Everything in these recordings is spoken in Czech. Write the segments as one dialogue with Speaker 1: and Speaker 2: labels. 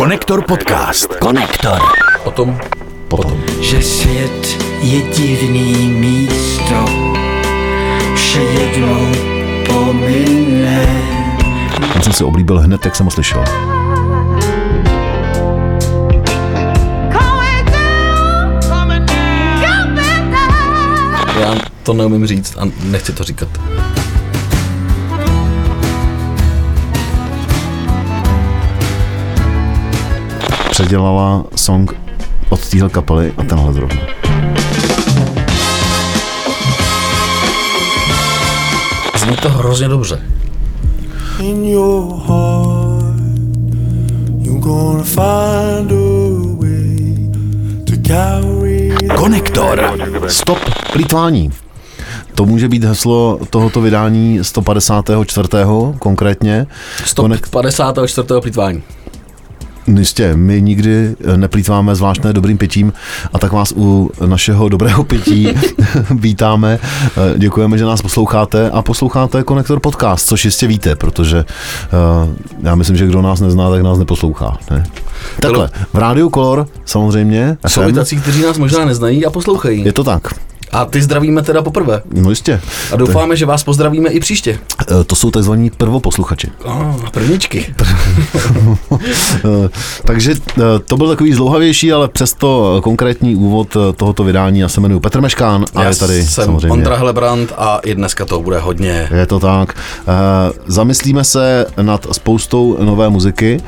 Speaker 1: Konektor podcast. Konektor.
Speaker 2: O tom potom.
Speaker 3: že svět je divný místo, vše jednou pomine.
Speaker 4: Tam jsem si oblíbil hned, jak jsem ho slyšel.
Speaker 2: Já to neumím říct a nechci to říkat.
Speaker 4: Předělala song od téhle kapely a tenhle zrovna.
Speaker 2: Zní to hrozně dobře.
Speaker 5: in your heart, you're gonna find a way to carry
Speaker 1: Konektor.
Speaker 4: Stop plítvání. To může být heslo tohoto vydání 154. konkrétně.
Speaker 2: Stop
Speaker 4: Konek-
Speaker 2: 54.
Speaker 4: Jistě, my nikdy neplýtváme zvláštné dobrým pitím a tak vás u našeho dobrého pití vítáme. Děkujeme, že nás posloucháte a posloucháte Konektor Podcast, což jistě víte, protože uh, já myslím, že kdo nás nezná, tak nás neposlouchá. Ne? Takhle, v Rádiu Kolor samozřejmě.
Speaker 2: Jsou tací, kteří nás možná neznají a poslouchají.
Speaker 4: je to tak.
Speaker 2: A ty zdravíme teda poprvé.
Speaker 4: No jistě.
Speaker 2: A doufáme, že vás pozdravíme i příště.
Speaker 4: Eh, To jsou takzvaní prvoposluchači.
Speaker 2: Oh, prvničky.
Speaker 4: Takže eh, to byl takový zlouhavější, ale přesto konkrétní úvod eh, tohoto vydání. Já se jmenuji Petr Meškán a
Speaker 2: Já
Speaker 4: je tady
Speaker 2: jsem
Speaker 4: samozřejmě.
Speaker 2: Ondra Hlebrant a i dneska to bude hodně.
Speaker 4: Je to tak. Zamyslíme se nad spoustou nové muziky,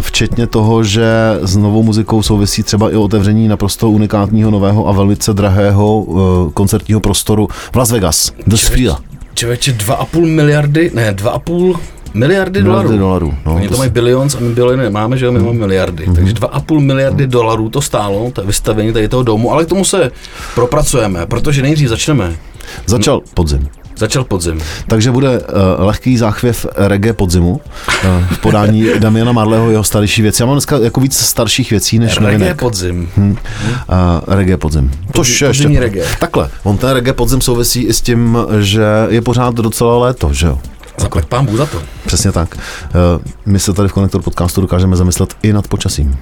Speaker 4: včetně toho, že s novou muzikou souvisí třeba i otevření naprosto unikátního nového a velice drahého koncertního prostoru v Las Vegas. The Sphere.
Speaker 2: Člověče 2,5 miliardy, ne, 2,5 miliardy dolarů.
Speaker 4: Miliardy dolarů, no,
Speaker 2: Oni to,
Speaker 4: to
Speaker 2: mají bilions a my biliony nemáme, že jo, my máme miliardy.
Speaker 4: Mhm.
Speaker 2: Takže 2,5 miliardy dolarů to stálo, to je vystavení tady toho domu, ale k tomu se propracujeme, protože nejdřív začneme.
Speaker 4: Začal podzim.
Speaker 2: Začal podzim.
Speaker 4: Takže bude uh, lehký záchvěv reggae podzimu uh, v podání Damiana Marleho jeho starší věci. Já mám dneska jako víc starších věcí než
Speaker 2: Reggae
Speaker 4: novinek.
Speaker 2: podzim.
Speaker 4: Uh, reggae podzim. Což je ještě...
Speaker 2: reggae.
Speaker 4: Takhle, on ten reggae podzim souvisí i s tím, že je pořád docela léto, že jo?
Speaker 2: Zaplať pán Bůh za to.
Speaker 4: Přesně tak. Uh, my se tady v Konektor podcastu dokážeme zamyslet i nad počasím.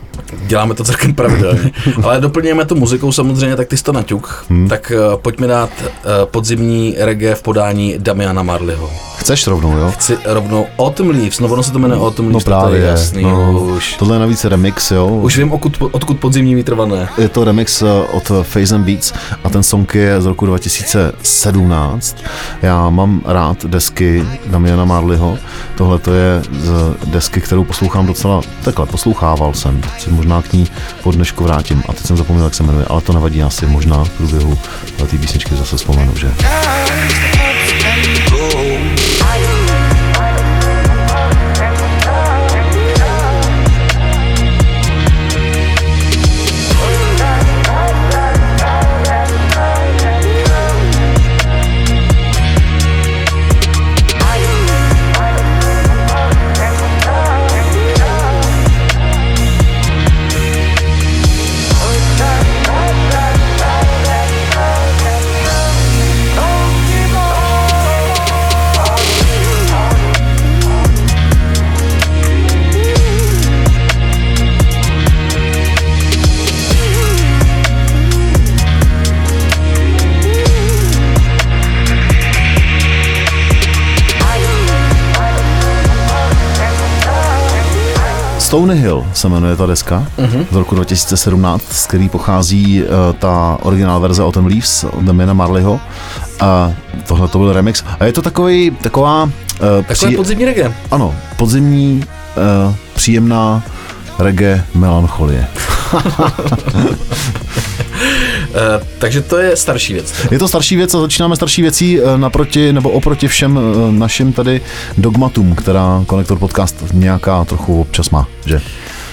Speaker 2: Děláme to celkem pravidelně. Ale doplňujeme to muzikou samozřejmě, tak ty jsi to naťuk.
Speaker 4: Hmm.
Speaker 2: Tak uh, pojďme dát uh, podzimní reggae v podání Damiana Marleyho.
Speaker 4: Chceš rovnou, jo?
Speaker 2: Chci rovnou Autumn Leaves, no ono se to jmenuje Autumn
Speaker 4: No
Speaker 2: Leaves, to je
Speaker 4: právě.
Speaker 2: jasný,
Speaker 4: no.
Speaker 2: už.
Speaker 4: Tohle je navíc remix, jo?
Speaker 2: Už vím, odkud, odkud podzimní vítr vane.
Speaker 4: Je to remix eh, od Phase and Beats a ten song je z roku 2017. Já mám rád desky Damiana Marleyho. Tohle to je z desky, kterou poslouchám docela takhle, poslouchával jsem. Se možná k ní po dnešku vrátím a teď jsem zapomněl, jak se jmenuje, ale to nevadí, já si možná v průběhu té písničky zase vzpomenu, že? Stony Hill se jmenuje ta deska uh-huh. z roku 2017, z který pochází uh, ta originál verze Autumn Leaves od Damiana Marleyho. A tohle to byl remix. A je to takový, taková... Uh,
Speaker 2: Takové podzimní reggae.
Speaker 4: Ano, podzimní, uh, příjemná reggae melancholie.
Speaker 2: Uh, takže to je starší věc. teda.
Speaker 4: Je to starší věc a začínáme starší věcí eh, naproti nebo oproti všem eh, našim tady dogmatům, která Konektor Podcast nějaká trochu občas má, že?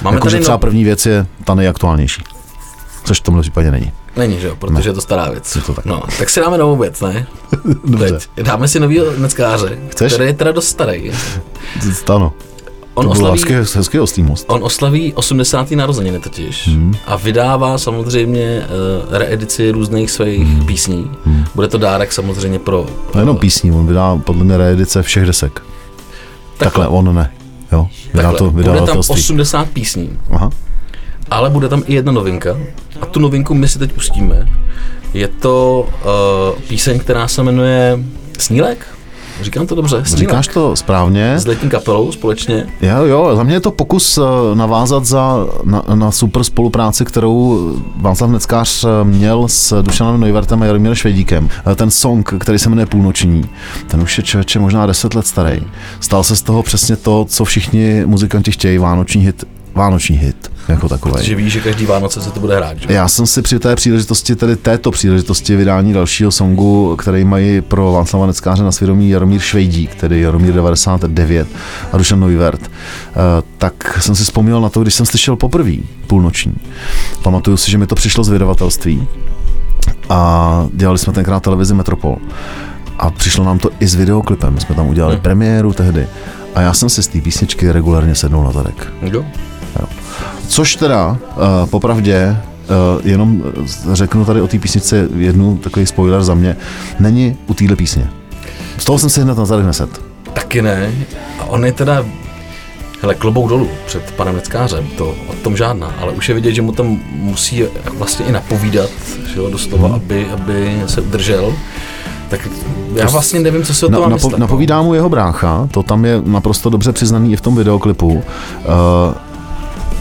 Speaker 2: Máme
Speaker 4: jako, že
Speaker 2: tady
Speaker 4: třeba
Speaker 2: no-
Speaker 4: první věc je ta nejaktuálnější. Což v tomhle případě není.
Speaker 2: Není, že jo, protože je to stará věc.
Speaker 4: Je to tak.
Speaker 2: No, tak si dáme novou věc, ne?
Speaker 4: Dobře.
Speaker 2: Teď. Dáme si nový neckáře,
Speaker 4: Chceš?
Speaker 2: který je teda dost starý.
Speaker 4: Ano.
Speaker 2: On oslaví,
Speaker 4: hezký, hezký oslý most.
Speaker 2: on oslaví 80. narozeniny totiž
Speaker 4: Hmm.
Speaker 2: a vydává samozřejmě uh, reedici různých svých
Speaker 4: Hmm.
Speaker 2: písní. Bude to dárek samozřejmě pro...
Speaker 4: No jenom písní, on vydá podle mě reedice všech desek. Takhle, on ne. Jo, vydá
Speaker 2: Takhle,
Speaker 4: to
Speaker 2: bude tam
Speaker 4: vydavatelství.
Speaker 2: 80 písní,
Speaker 4: Aha.
Speaker 2: ale bude tam i jedna novinka. A tu novinku my si teď pustíme. Je to uh, píseň, která se jmenuje Snílek? Říkám to dobře? Snílek.
Speaker 4: Říkáš to správně.
Speaker 2: S letní kapelou společně.
Speaker 4: Jo, jo, za mě je to pokus eh, navázat za, na, na super spolupráci, kterou Václav Neckář eh, měl s Dušanem Neuwertem a Jaromírem Švedíkem. Eh, Ten song, který se jmenuje Půlnoční, ten už je člověče možná 10 let starý. Stal se z toho přesně to, co všichni muzikanti chtějí, vánoční hit, vánoční hit jako takový.
Speaker 2: Že víš, že každý Vánoce se to bude hrát, že?
Speaker 4: Já jsem si při té příležitosti, tedy této příležitosti vydání dalšího songu, který mají pro Václava Neckáře na svědomí Jaromír Švejdík, tedy Jaromír 99 a Dušan Neuvert, eh, tak jsem si vzpomněl na to, když jsem slyšel poprvé půlnoční. Pamatuju si, že mi to přišlo z vydavatelství a dělali jsme tenkrát televizi Metropol. A přišlo nám to i s videoklipem. My jsme tam udělali
Speaker 2: Hmm.
Speaker 4: premiéru tehdy. A já jsem si z té písničky regulárně sednul na zadek.
Speaker 2: Jo?
Speaker 4: Což teda, uh, popravdě, uh, jenom řeknu tady o té písničce jednu takový spoiler za mě, není u téhle písně. Z toho jsem si hned na zadek neset.
Speaker 2: Taky ne. A on je teda Hele, klobouk dolů před panem Neckářem, to o tom žádná, ale už je vidět, že mu tam musí vlastně i napovídat, že jo, doslova, aby, aby se udržel. Tak já vlastně nevím, co si o tom
Speaker 4: Na, napo,
Speaker 2: myslet. no.
Speaker 4: napovídá mu jeho brácha, to tam je naprosto dobře přiznaný i v tom videoklipu. Uh,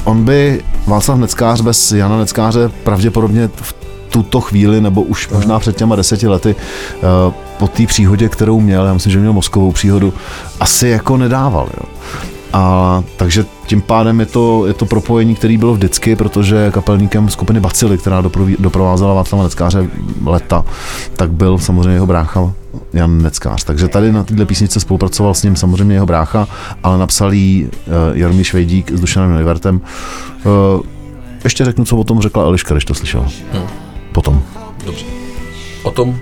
Speaker 4: on by, Václav Neckář bez Jana Neckáře pravděpodobně v tuto chvíli, nebo už možná před těma deseti lety, uh, po té příhodě, kterou měl, já myslím, že měl mozkovou příhodu, asi jako nedával. Jo. A takže tím pádem je to, je to propojení, který bylo vždycky, protože kapelníkem skupiny Bacily, která doproví, doprovázela Václava Neckáře leta, tak byl samozřejmě jeho brácha Jan Neckář. Takže tady na této písničce spolupracoval s ním samozřejmě jeho brácha, ale napsal jí uh, Jaromír Švejdík s Dušanem Neuwertem. Uh, ještě řeknu, co o tom řekla Eliška, když to slyšela.
Speaker 2: Hm.
Speaker 4: Potom.
Speaker 2: Dobře. O tom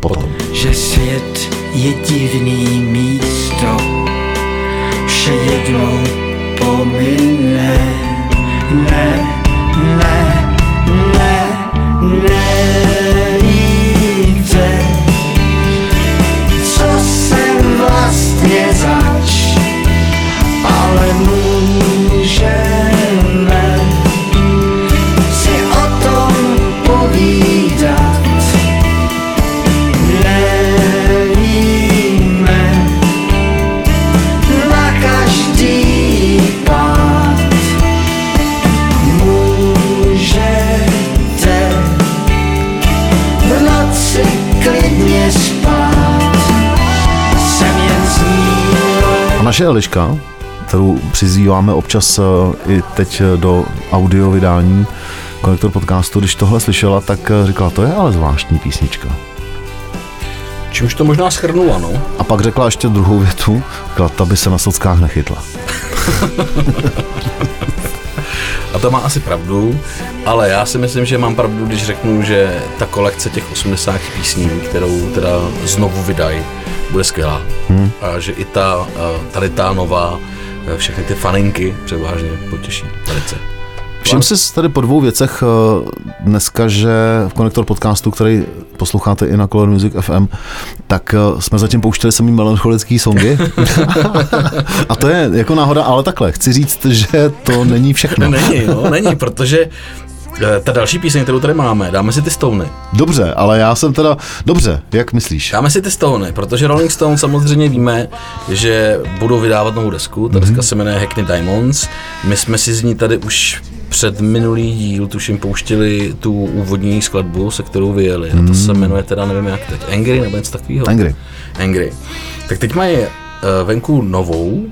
Speaker 4: Potom.
Speaker 3: že svět je divný místo, vše jednou pomine. Ne, ne, ne,
Speaker 4: naše Eliška, kterou přizýváme občas eh, i teď eh, do audio vydání konektor podcastu, když tohle slyšela, tak eh, říkala, to je ale zvláštní písnička.
Speaker 2: Čímž to možná schrnula, no.
Speaker 4: A pak řekla ještě druhou větu, řekla, ta by se na sockách nechytla.
Speaker 2: A to má asi pravdu, ale já si myslím, že mám pravdu, když řeknu, že ta kolekce těch 80 písní, kterou teda znovu vydají, bude skvělá. Hmm. A že i ta, tady ta nová, eh, všechny ty faninky převážně potěší velice.
Speaker 4: Všim si tady po dvou věcech eh, dneska, že v konektor podcastu, který posloucháte i na Color Music FM, tak eh, jsme zatím pouštěli samý melancholický songy. A to je jako náhoda, ale takhle. Chci říct, že to není všechno.
Speaker 2: Není, no, není, protože ta další píseň, kterou tady máme, dáme si ty Stony.
Speaker 4: Dobře, ale já jsem teda... Dobře, jak myslíš?
Speaker 2: Dáme si ty Stony, protože Rolling Stone samozřejmě víme, že budou vydávat novou desku. Ta deska se jmenuje Hackney Diamonds. My jsme si z ní tady už před minulý díl, tuším, pouštili tu úvodní skladbu, se kterou vyjeli. A to se jmenuje teda, nevím jak teď, Angry nebo něco takového.
Speaker 4: Angry.
Speaker 2: Angry. Tak teď mají uh, venku novou,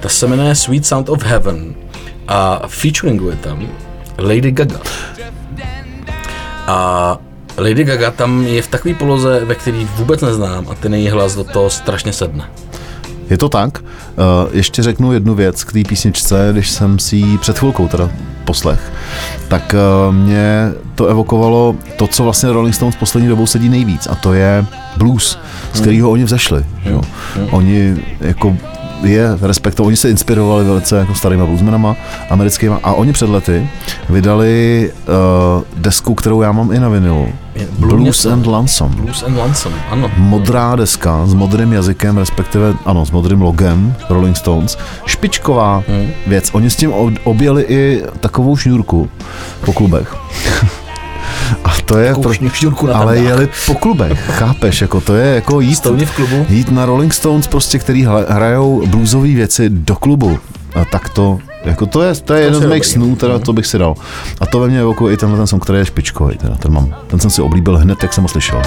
Speaker 2: ta se jmenuje Sweet Sound of Heaven a featuringuje tam Lady Gaga. A Lady Gaga tam je v takové poloze, ve který vůbec neznám a ten její hlas do toho strašně sedne.
Speaker 4: Je to tak. Uh, ještě řeknu jednu věc k té písničce, když jsem si ji před chvilkou teda poslech, tak uh, mě to evokovalo to, co vlastně Rolling Stones poslední dobou sedí nejvíc a to je blues, z kterého oni vzešli. Jo. Oni jako je respektovat. Oni se inspirovali velice jako starýma bluesmenama americkýma a oni před lety vydali uh, desku, kterou já mám i na vinilu. Blues
Speaker 2: něco.
Speaker 4: and Lonesome.
Speaker 2: Blues and Lonesome, ano.
Speaker 4: Modrá deska s modrým jazykem, respektive ano, s modrým logem Rolling Stones. Špičková
Speaker 2: Hmm.
Speaker 4: věc. Oni s tím ob- objeli i takovou šňůrku po klubech. A to je
Speaker 2: na
Speaker 4: ale
Speaker 2: tandách.
Speaker 4: jeli po klubech, chápeš, jako to je jako jít,
Speaker 2: v klubu?
Speaker 4: jít na Rolling Stones prostě, který hrajou bluesové věci do klubu. A tak to, jako to je, to je jeden
Speaker 2: si
Speaker 4: z mých snů, teda to bych si dal. A to ve mně evokuje i tenhle ten song, který je špičkový, teda ten mám. Ten jsem si oblíbil hned, jak jsem ho slyšel.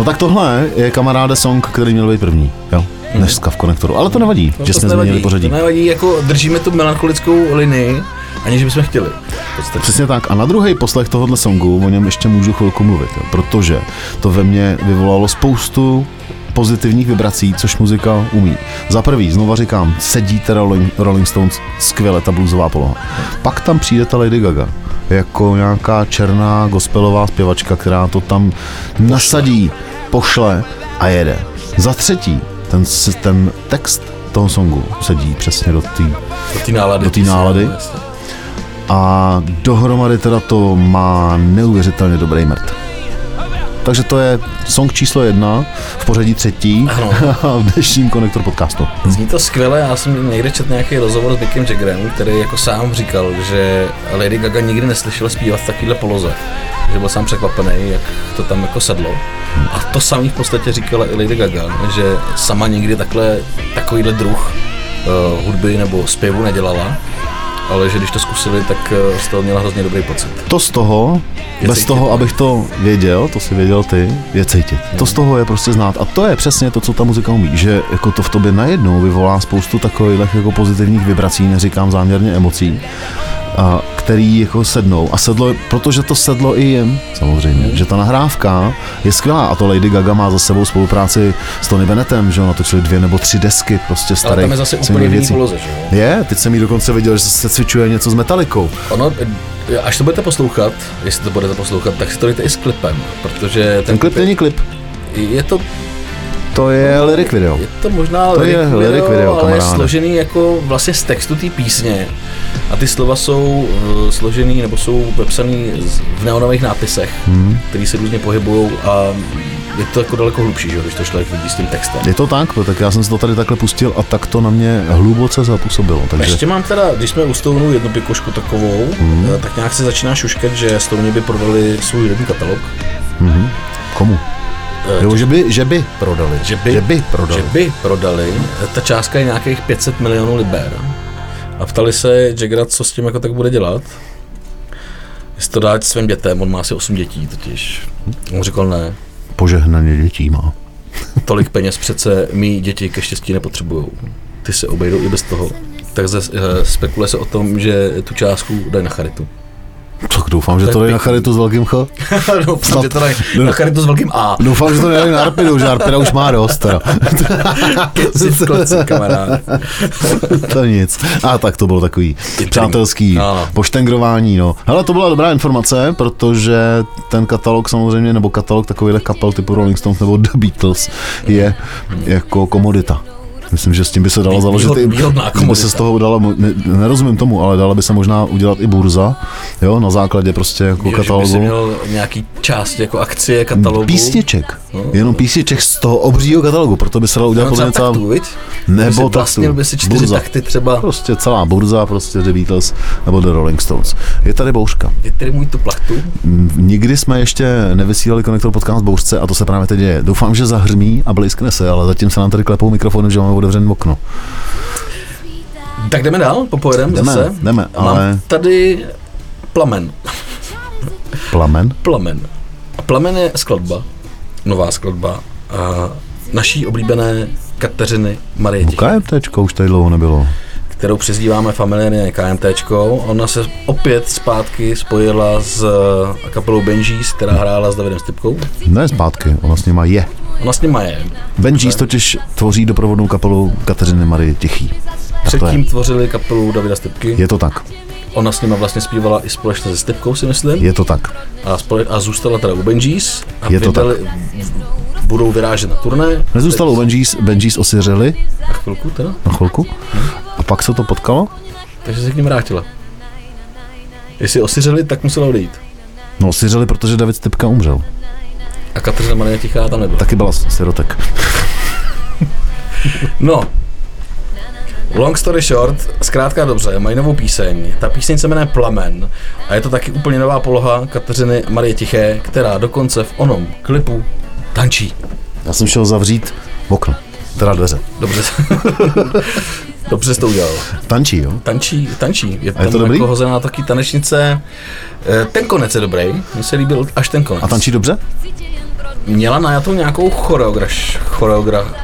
Speaker 3: No
Speaker 4: tak tohle je kamaráde song, který měl být první, jo, dneska v konektoru. Ale to nevadí,
Speaker 2: No,
Speaker 4: že
Speaker 2: to
Speaker 4: jsme
Speaker 2: nevadí.
Speaker 4: změnili pořadí.
Speaker 2: To nevadí, jako držíme tu melancholickou linii, aniž bychom chtěli. Podstatě.
Speaker 4: Přesně tak. A na druhý poslech tohohle songu o něm ještě můžu chvilku mluvit, jo, protože to ve mně vyvolalo spoustu pozitivních vibrací, což muzika umí. Za prvý, znova říkám, sedí teda Rolling, Rolling Stones skvěle ta bluesová poloha. Pak tam přijde ta Lady Gaga, jako nějaká černá gospelová zpěvačka, která to tam nasadí, pošle a jede. Za třetí, ten, ten text toho songu sedí přesně do té
Speaker 2: Do nálady.
Speaker 4: Do té nálady. A dohromady teda to má neuvěřitelně dobrý mrt. Takže to je song číslo jedna, v pořadí třetí
Speaker 2: Ano.
Speaker 4: v dnešním konektor podcastu.
Speaker 2: Zní to skvěle, já jsem někde četl nějaký rozhovor s Mickem Jaggerem, který jako sám říkal, že Lady Gaga nikdy neslyšela zpívat v takovéhle poloze. Že byl sám překvapený, jak to tam jako sedlo. A to samý v podstatě říkala i Lady Gaga, že sama nikdy takhle, takovýhle druh uh, hudby nebo zpěvu nedělala, ale že když to zkusili, tak uh, z toho měla hrozně dobrý pocit.
Speaker 4: To z toho,
Speaker 2: Je
Speaker 4: bez
Speaker 2: cítit,
Speaker 4: toho,
Speaker 2: no.
Speaker 4: abych to věděl, to si věděl ty, je cítit. To z toho je prostě znát. A to je přesně to, co ta muzika umí, že jako to v tobě najednou vyvolá spoustu takových jako pozitivních vibrací, neříkám záměrně emocí, a který jako sednou. A sedlo, protože to sedlo i jim, samozřejmě. Že ta nahrávka je skvělá. A to Lady Gaga má za sebou spolupráci s Tony Bennettem, že jo, natočili dvě nebo tři desky prostě staré.
Speaker 2: Ale tam je zase úplně jiný poloze, že jo?
Speaker 4: Je, teď jsem jí dokonce viděl, že se cvičuje něco s metalikou.
Speaker 2: Ono, až to budete poslouchat, jestli to budete poslouchat, tak si to dejte i s klipem, protože ten,
Speaker 4: Ten klip není klip,
Speaker 2: je to
Speaker 4: to je lyric video.
Speaker 2: Je to možná
Speaker 4: To je lyric video,
Speaker 2: ale je
Speaker 4: kamaráde.
Speaker 2: složený jako vlastně z textu té písně. A ty slova jsou uh, složený nebo jsou vepsaný v neonových nápisech, hmm. který se různě pohybují a je to jako daleko hlubší, že? když to člověk vidí s tím textem.
Speaker 4: Je to tak, no, tak já jsem si to tady takhle pustil a tak to na mě hluboce zapůsobilo. Takže
Speaker 2: Ještě mám teda, když jsme u Stonu jednu pikošku takovou, hmm. tak nějak se začíná šuškat, že Stony by prodali svůj hudební katalog.
Speaker 4: komu?
Speaker 2: Eh,
Speaker 4: Jo, že by, že by prodali.
Speaker 2: Že by,
Speaker 4: že by prodali.
Speaker 2: Že by prodali. Ta částka je nějakých 500 milionů liber. A ptali se Jaggera, co s tím jako tak bude dělat. Jestli to dát svým dětem, on má asi 8 dětí totiž. On říkal ne,
Speaker 4: Požehnaně dětí má.
Speaker 2: tolik peněz přece mý děti ke štěstí nepotřebují. Ty se obejdou i bez toho. Takže eh, spekuluje se o tom, že tu částku dají na charitu.
Speaker 4: Tak doufám, že
Speaker 2: To je
Speaker 4: je na charitu s velkým Ch.
Speaker 2: Doufám, že to dají na charitu s velkým A.
Speaker 4: Doufám, že to nedají na Arpidu, že Arpida už má dost. Teda.
Speaker 2: Keci v kleci, kamarád.
Speaker 4: to nic. A tak to bylo takový přátelský
Speaker 2: Ano.
Speaker 4: poštengrování. No. Hele, to byla dobrá informace, protože ten katalog samozřejmě, nebo katalog takovýchhle kapel typu Rolling Stones nebo The Beatles je jako komodita. Myslím, že s tím by se dalo založit i, že by se z toho dala, mo- ne, nerozumím tomu, ale dala by se možná udělat i burza, jo, na základě prostě jako
Speaker 2: Že by si
Speaker 4: katalogu.
Speaker 2: měl nějaký část jako akcie katalogu.
Speaker 4: Písniček,
Speaker 2: No.
Speaker 4: jenom písniček z toho obřího katalogu, proto by se dalo udělat podle
Speaker 2: taktu, viď?
Speaker 4: nebo
Speaker 2: By
Speaker 4: taktu,
Speaker 2: by si čtyři
Speaker 4: burza.
Speaker 2: takty třeba.
Speaker 4: Prostě celá burza, prostě The Beatles nebo The Rolling Stones. Je tady bouřka.
Speaker 2: Je tedy můj tu plachtu.
Speaker 4: M, Nikdy jsme ještě nevysílali konektor podcast bouřce a to se právě teď děje. Doufám, že zahřmí a bliskne se, ale zatím se nám tady klepou mikrofony, že máme otevřené okno.
Speaker 2: Tak jdeme dál, popojedem
Speaker 4: Jdeme,
Speaker 2: zase.
Speaker 4: jdeme,
Speaker 2: A Mám
Speaker 4: ale-
Speaker 2: tady Plamen.
Speaker 4: Plamen?
Speaker 2: Plamen. A Plamen je skladba, nová skladba a naší oblíbené Kateřiny Marie Tiché,
Speaker 4: KMTčko už tady dlouho nebylo.
Speaker 2: kterou přezdíváme familiárně KMTčkou. Ona se opět zpátky spojila s kapelou Benjis, která hrála s Davidem Stipkou.
Speaker 4: Ne zpátky, ona s nima je.
Speaker 2: Ona s nima je.
Speaker 4: Benjis totiž tvoří doprovodnou kapelu Kateřiny Marie Tichý. Tak
Speaker 2: Předtím tvořili kapelu Davida Stipky.
Speaker 4: Je to tak,
Speaker 2: Ona s nima vlastně zpívala i společně se Stipkou, si myslím.
Speaker 4: je to tak.
Speaker 2: A, spole- a zůstala teda u Benjis. A
Speaker 4: Je to
Speaker 2: vydali, budou vyrážet na turné.
Speaker 4: Nezůstalo u Benjis, Benjis osiřeli
Speaker 2: Na chvilku teda.
Speaker 4: na chvilku a pak se to potkalo.
Speaker 2: Takže se k ním vrátila. Jestli osiřeli, tak musela odejít.
Speaker 4: No osiřeli, protože David Stepka umřel.
Speaker 2: A Kateřina Marie Tichá tam nebyla.
Speaker 4: Taky byla sirotek.
Speaker 2: No. Long story short, zkrátka dobře, mají novou píseň. Ta píseň se jmenuje Plamen a je to taky úplně nová poloha Kateřiny Marie Tiché, která dokonce v onom klipu tančí.
Speaker 4: Já jsem šel zavřít okno, teda dveře.
Speaker 2: Dobře. Dobře jsi to udělal.
Speaker 4: Tančí, jo?
Speaker 2: Tančí, tančí. Je
Speaker 4: je to dobrý?
Speaker 2: jako hozená taky tanečnice. Eh, Ten konec je dobrý, mně se líbil až ten konec.
Speaker 4: A tančí dobře?
Speaker 2: Měla najatou nějakou choreograš, choreogra,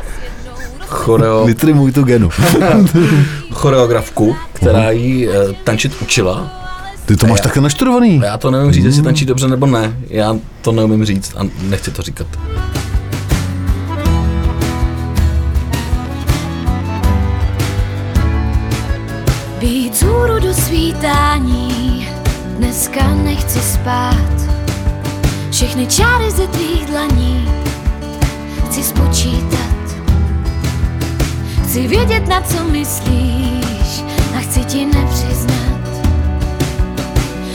Speaker 2: choreo,
Speaker 4: Vytrimuj tu genu.
Speaker 2: choreografku, která jí eh, tančit učila.
Speaker 4: Ty to máš
Speaker 2: já-
Speaker 4: také naštudovaný.
Speaker 2: Já to nevím říct, jestli tančí dobře nebo ne. Já to neumím říct a nechci to říkat.
Speaker 6: Být zůru do svítání, dneska nechci spát. Všechny čáry ze tvých dlaní chci spočítat. Chci vědět, na co myslíš a chci ti nepřiznat,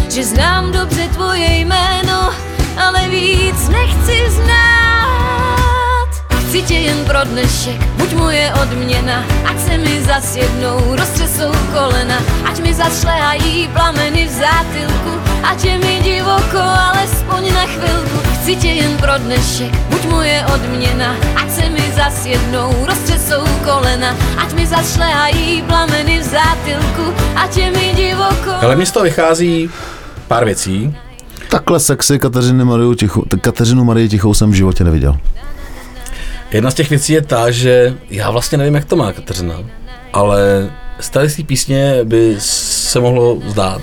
Speaker 6: že znám dobře tvoje jméno, ale víc nechci znát. Chci tě jen pro dnešek, buď moje odměna, ať se mi zas jednou roztřesou kolena, ať mi zašlehají plameny v zátylku, ať je mi divoko, alespoň na chvilku. Chci tě jen pro dnešek, buď moje odměna, ať se mi zas jednou roztřesou kolena, ať mi zašlehají plameny v zátylku, ať je mi divoko.
Speaker 2: Ale mně z toho vychází pár věcí.
Speaker 4: Takhle sexy Kateřiny Mariu Tichou, Kateřinu Marii Tichou jsem v životě neviděl.
Speaker 2: Jedna z těch věcí je ta, že já vlastně nevím, jak to má Kateřina, ale z té písně by se mohlo zdát,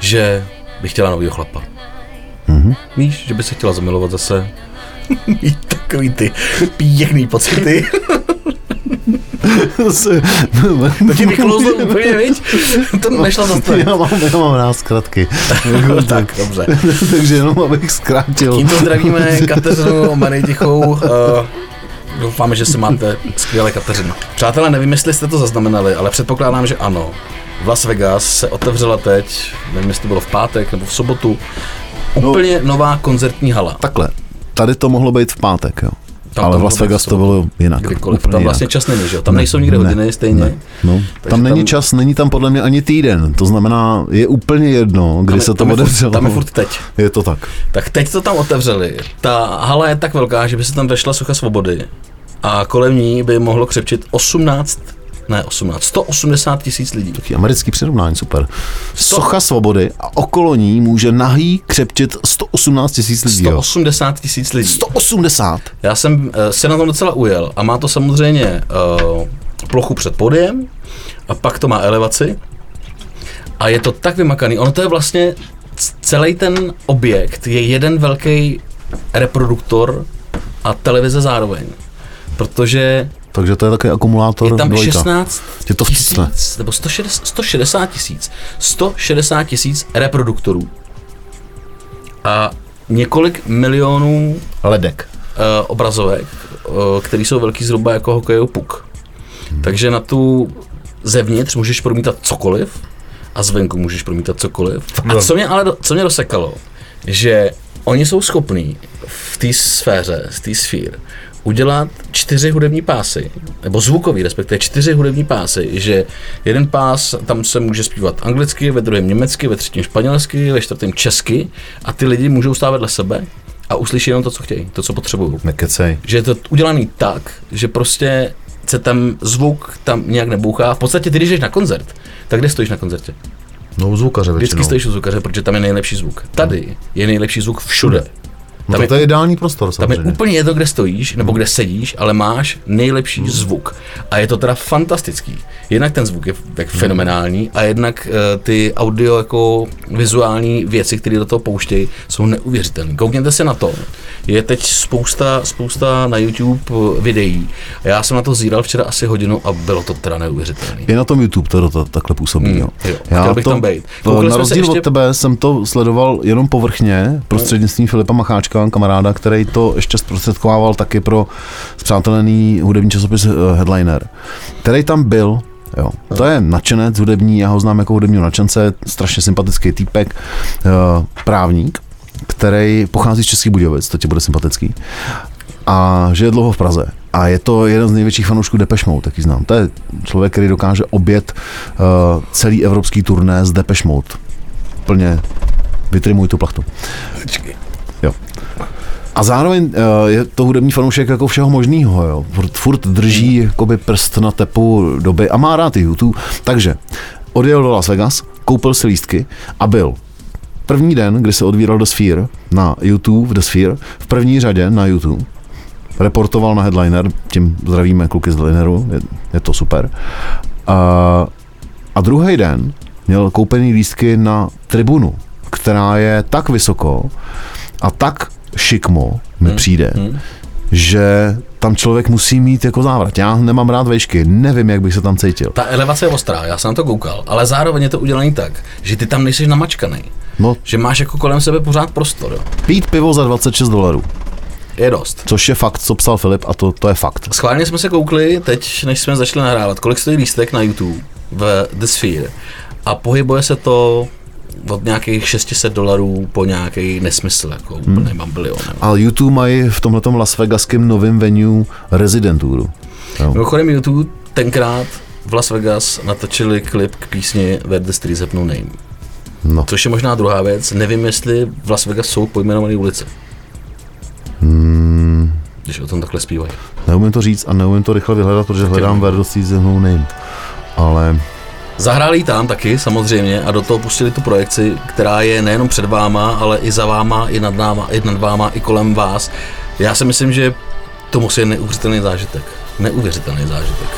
Speaker 2: že by chtěla novýho chlapa. Mm-hmm. Víš, že by se chtěla zamilovat zase. Mít takový ty pěkný pocity. To ti vyklouzlo úplně, viď? To nešlo zastavit.
Speaker 4: já, mám, já mám rád zkratky.
Speaker 2: tak, dobře.
Speaker 4: Takže jenom abych zkrátil.
Speaker 2: Tímto zdravíme Kateřinu Marii Tichou. Uh, doufáme, že se máte skvěle, Kateřino. Přátelé, nevím, jestli jste to zaznamenali, ale předpokládám, že ano. V Las Vegas se otevřela teď, nevím, jestli to bylo v pátek nebo v sobotu, úplně nová koncertní hala.
Speaker 4: Takhle, tady to mohlo být v pátek, jo.
Speaker 2: Tam
Speaker 4: ale v Las Vegas to bylo jinak.
Speaker 2: Kdykoliv.
Speaker 4: Úplně
Speaker 2: Tam vlastně
Speaker 4: jinak.
Speaker 2: čas není, že jo? Tam
Speaker 4: Ne,
Speaker 2: nejsou nikde
Speaker 4: ne,
Speaker 2: hodiny stejně.
Speaker 4: Ne. No,
Speaker 2: Takže
Speaker 4: tam není
Speaker 2: tam-
Speaker 4: čas, není tam podle mě ani týden. To znamená, je úplně jedno, kdy
Speaker 2: Tam
Speaker 4: se to otevřelo.
Speaker 2: Tam je furt teď.
Speaker 4: Je to tak.
Speaker 2: Tak teď to tam otevřeli. Ta hala je tak velká, že by se tam vešla socha svobody a kolem ní by mohlo křepčit 18, ne 18, 180 tisíc lidí.
Speaker 4: Taky americký přirovnání, super. Socha svobody a okolo ní může nahý křepčit 118 tisíc lidí. jo.
Speaker 2: 180 tisíc lidí.
Speaker 4: 180.
Speaker 2: Já jsem uh, se na tom docela ujel a má to samozřejmě uh, plochu před podiem a pak to má elevaci a je to tak vymakaný. Ono to je vlastně celý ten objekt je jeden velký reproduktor a televize zároveň. Protože
Speaker 4: Takže to je takový akumulátor
Speaker 2: je tam
Speaker 4: dvojka.
Speaker 2: 16
Speaker 4: Je to
Speaker 2: tisíc, nebo 160, 160 tisíc, 160 tisíc reproduktorů a několik milionů
Speaker 4: Ledek.
Speaker 2: uh, obrazovek, uh, které jsou velký zhruba jako hokejový puk. Takže na tu zevnitř můžeš promítat cokoliv a zvenku můžeš promítat cokoliv. A co mě ale co mě dosekalo, že oni jsou schopní v té sféře, z té sfér, udělat čtyři hudební pásy, nebo zvukový, respektive čtyři hudební pásy, že jeden pás, tam se může zpívat anglicky, ve druhém německy, ve třetím španělsky, ve čtvrtém česky a ty lidi můžou stát vedle sebe a uslyší jenom to, co chtějí, to, co potřebují
Speaker 4: Nekecej.
Speaker 2: že je to udělaný tak, že prostě se tam zvuk tam nějak nebouchá. V podstatě ty, když jdeš na koncert, tak kde stojíš na koncertě?
Speaker 4: No u zvukaře
Speaker 2: Vždycky
Speaker 4: většinou.
Speaker 2: stojíš u zvukaře, protože tam je nejlepší zvuk. Tady je nejlepší zvuk všude.
Speaker 4: No
Speaker 2: Tam
Speaker 4: to, to je ideální prostor
Speaker 2: Tam je
Speaker 4: samozřejmě.
Speaker 2: úplně jedno, kde stojíš nebo kde sedíš, ale máš nejlepší zvuk. A je to teda fantastický. Jednak ten zvuk je tak fenomenální a jednak uh, ty audio jako vizuální věci, které do toho pouštějí, jsou neuvěřitelné. Koukněte se na to. Je teď spousta, spousta na YouTube eh, videí. A já jsem na to zíral včera asi hodinu a bylo to teda neuvěřitelné.
Speaker 4: I na tom YouTube to, to takhle působí.
Speaker 2: Mm,
Speaker 4: jo.
Speaker 2: jo, chtěl bych tam být. Koukali
Speaker 4: Na rozdíl
Speaker 2: ještě-
Speaker 4: od tebe jsem to sledoval jenom povrchně, prostřednictvím Filipa Macháčka, kamaráda, který to ještě zprostředkovával taky pro zpřátelený hudební časopis eh, Headliner, který tam byl, Jo. To je nadšenec hudební, já ho znám jako hudebního nadšence, strašně sympatický týpek, eh, právník, který pochází z Českých Budějovic, to ti bude sympatický. A žije dlouho v Praze. A je to jeden z největších fanoušků Depeche Mode, taky znám. To je člověk, který dokáže obět uh, celý evropský turné z Depeche Mode. Plně vytrimuj tu plachtu. A zároveň uh, je to hudební fanoušek jako všeho možného, jo. Furt, furt drží jakoby prst na tepu doby a má rád i YouTube. Takže odjel do Las Vegas, koupil si lístky a byl první den, kdy se odvíral The Sphere na YouTube, The Sphere, v první řadě na YouTube, reportoval na Headliner, tím zdravíme kluky z Headlineru, je, je to super. A, a druhý den měl koupený lístky na tribunu, která je tak vysoko a tak šikmo mi přijde, že tam člověk musí mít jako závrat. Já nemám rád vejšky, nevím, jak bych se tam cítil.
Speaker 2: Ta elevace je ostrá, já jsem na to koukal, ale zároveň je to udělané tak, že ty tam nejsi namačkaný.
Speaker 4: No,
Speaker 2: Že máš jako kolem sebe pořád prostor, jo.
Speaker 4: pít pivo za 26 dolarů,
Speaker 2: Je dost.
Speaker 4: což je fakt, co psal Filip a to, to je fakt.
Speaker 2: Schválně jsme se koukli teď, než jsme začali nahrávat, kolik stojí lístek na YouTube v The Sphere. A pohybuje se to od nějakých 600 dolarů po nějaký nesmysl, jako úplně hmm. bambilion.
Speaker 4: Ale YouTube mají v tomhletom Las Vegaském novém venue rezidenturu.
Speaker 2: Mimochodem YouTube tenkrát v Las Vegas natočili klip k písni Where the Streets Have No Name.
Speaker 4: No.
Speaker 2: Což je možná druhá věc, nevím, jestli v Las Vegas jsou pojmenované ulice.
Speaker 4: Hmm,
Speaker 2: Když o tom takhle zpívají.
Speaker 4: neumím to říct a neumím to rychle vyhledat, protože hledám Where the Seas Have No Name. Ale
Speaker 2: Zahráli tam taky samozřejmě a do toho pustili tu projekci, která je nejenom před váma, ale i za váma, i nad, náma, i nad váma, i kolem vás. Já si myslím, že to musí být neuvěřitelný zážitek. Neuvěřitelný zážitek.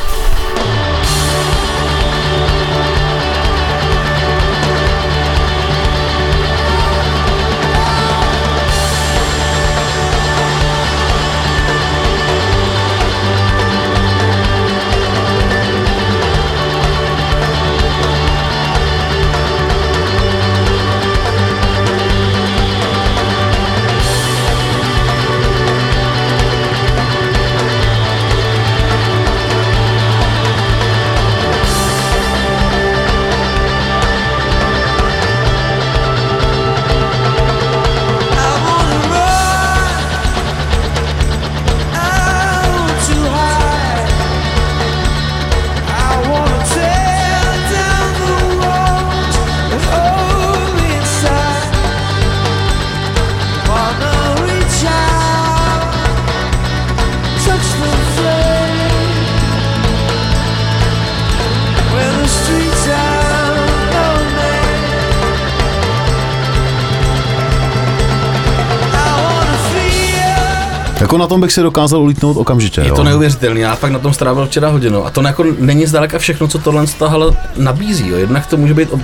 Speaker 4: Jako na tom bych si dokázal ulítnout okamžitě.
Speaker 2: Je
Speaker 4: jo.
Speaker 2: to neuvěřitelné, já fakt na tom strávil včera hodinu. A to jako není zdaleka všechno, co tohle tahle nabízí. Jo. Jednak to může být ob,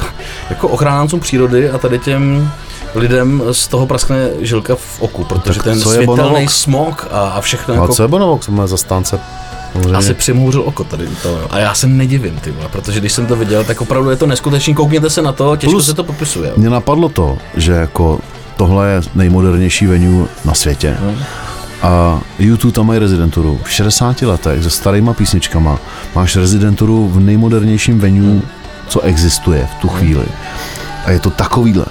Speaker 2: jako ochráncům přírody a tady těm lidem z toho praskne žilka v oku, protože
Speaker 4: Tak
Speaker 2: ten světelný smog a, a všechno
Speaker 4: A
Speaker 2: jako
Speaker 4: co je Bonovox, to moje zastánce? Samozřejmě.
Speaker 2: asi přimhouřil oko tady u toho. A já se nedivím, ty vole, protože když jsem to viděl, tak opravdu je to neskutečný. Koukněte se na to, těžko
Speaker 4: Plus-
Speaker 2: se to popisuje. jo.
Speaker 4: Mně napadlo to, že jako tohle je nejmodernější venue na světě. A YouTube tam mají rezidenturu. V 60 letech se starýma písničkama máš rezidenturu v nejmodernějším venue, co existuje v tu chvíli. A je to takovýhle.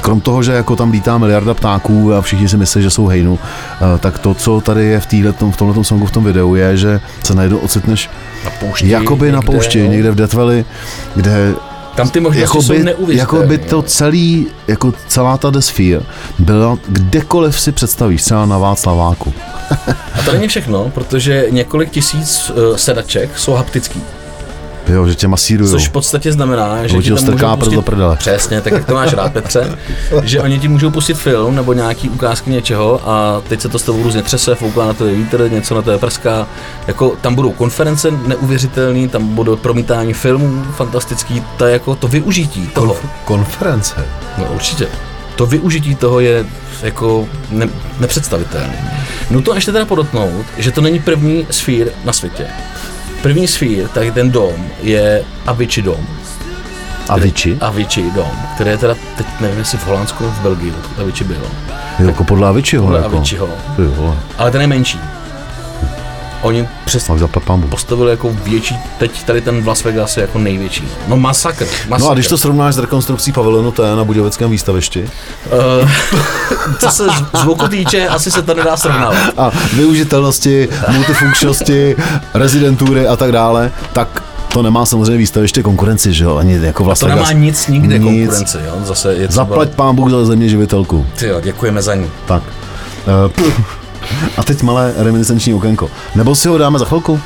Speaker 4: Krom toho, že jako tam lítá miliarda ptáků a všichni si myslí, že jsou hejnu, eh, tak to, co tady je v, týhletom, v tomhle songu, v tom videu, je, že se najednou ocitneš
Speaker 2: Na poušti,
Speaker 4: jakoby na
Speaker 2: někde,
Speaker 4: poušti,
Speaker 2: no.
Speaker 4: někde v Death Valley, kde
Speaker 2: Tam ty možnosti jsou
Speaker 4: jakoby,
Speaker 2: neuvěřitelné.
Speaker 4: jakoby to celý, jako celá ta desfír byla kdekoliv si představíš, třeba na Václaváku.
Speaker 2: A to není všechno, protože několik tisíc uh, sedaček jsou haptický.
Speaker 4: Jo, že tě masírujou.
Speaker 2: Což v podstatě znamená, že ti tam
Speaker 4: strká
Speaker 2: můžou pustit,
Speaker 4: prdele.
Speaker 2: Přesně, tak jak to máš rád, Petře, že oni ti můžou pustit film nebo nějaký ukázky něčeho a teď se to s tebou různě třese, fouká na to vítr, něco na to je prská. Jako, tam budou konference neuvěřitelné, tam budou promítání filmů fantastický, to je jako to využití toho.
Speaker 4: konference.
Speaker 2: No určitě. To využití toho je jako ne, nepředstavitelné. No to ještě teda podotknout, že to není první sfír na světě. První sfír, tak ten dom, je Avicii dom.
Speaker 4: A Vici?
Speaker 2: Avicii dom, který je teda, teď nevím jestli v Holandsku nebo v Belgii, Avicii byl.
Speaker 4: Jo, jako podle Aviciiho.
Speaker 2: Podle
Speaker 4: jako.
Speaker 2: Aviciiho. Ale ten je menší. Oni přes postavili jako větší, teď tady ten v Las Vegas je jako největší. No masakr, masakr.
Speaker 4: No a když to srovnáš s rekonstrukcí pavilonu T na Budějovickém výstavišti
Speaker 2: Uh, co se zvuku týče, asi se to nedá srovnávat.
Speaker 4: a využitelnosti, multifunkčnosti, rezidentury a tak dále, tak to nemá samozřejmě výstaviště konkurenci, že jo, ani jako
Speaker 2: To
Speaker 4: vlastně.
Speaker 2: nemá nic nikde konkurenci, jo? Zase je třeba...
Speaker 4: Zaplať pán Bůh za země živitelku.
Speaker 2: Ty jo, děkujeme za ní.
Speaker 4: Tak. Uh, a teď malé reminiscenční okénko. Nebo si ho dáme za chvilku?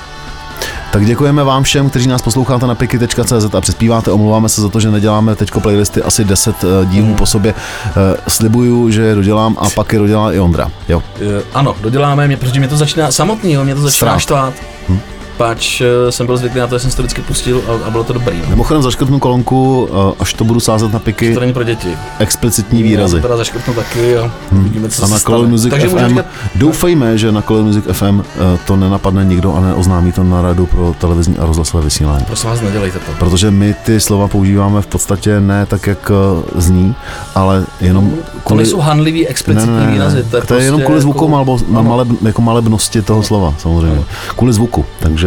Speaker 4: Tak děkujeme vám všem, kteří nás posloucháte na piky.cz a přispíváte. Omlouváme se za to, že neděláme teď playlisty asi 10 uh, dílů po sobě. Uh, slibuju, že je dodělám a pak je dodělá i Ondra. Jo.
Speaker 2: Uh, ano, doděláme, mě, protože mě to začíná samotný, jo, mě to začíná
Speaker 4: Strát.
Speaker 2: štvát. Hm? Pač uh, jsem byl zvyklý na to, že jsem si to vždycky pustil a, a bylo to dobrý. No.
Speaker 4: Mimochodem zaškrtnu kolonku, uh, až to budu sázet na piky,
Speaker 2: To není pro děti.
Speaker 4: explicitní
Speaker 2: Já
Speaker 4: výrazy.
Speaker 2: teda zaškrtnu taky a uvidíme, co
Speaker 4: A
Speaker 2: se
Speaker 4: na. Color Music
Speaker 2: Takže
Speaker 4: FM,
Speaker 2: říkat,
Speaker 4: doufejme, že na Color Music FM eh, to nenapadne nikdo a neoznámí to na radu pro televizní a rozhlasové vysílání.
Speaker 2: prosím vás, nedělejte to.
Speaker 4: Protože my ty slova používáme v podstatě ne tak, jak eh, zní, ale jenom
Speaker 2: To nejsou hanlivý, explicitní výrazy. To je,
Speaker 4: to je jenom
Speaker 2: prostě
Speaker 4: kvůli
Speaker 2: jako-
Speaker 4: zvuku malbo,
Speaker 2: ano.
Speaker 4: male, jako malebnosti toho slova, samozřejmě. Kvůli zvuku, takže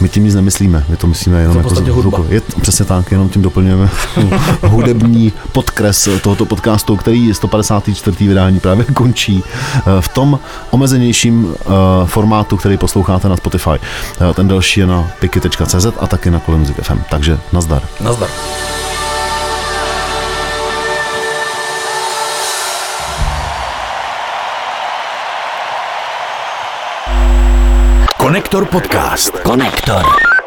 Speaker 4: my tím nic nemyslíme, my to myslíme jenom
Speaker 2: To
Speaker 4: jako zvuk.
Speaker 2: hudba.
Speaker 4: Je, přesně tak, jenom tím doplňujeme hudební podkres tohoto podcastu, který 154. vydání právě končí eh, v tom omezenějším eh, formátu, který posloucháte na Spotify. Eh, Ten další je na piky.cz a taky na Kolem FM. Takže nazdar.
Speaker 2: Nazdar.
Speaker 1: Konektor podcast. Konektor.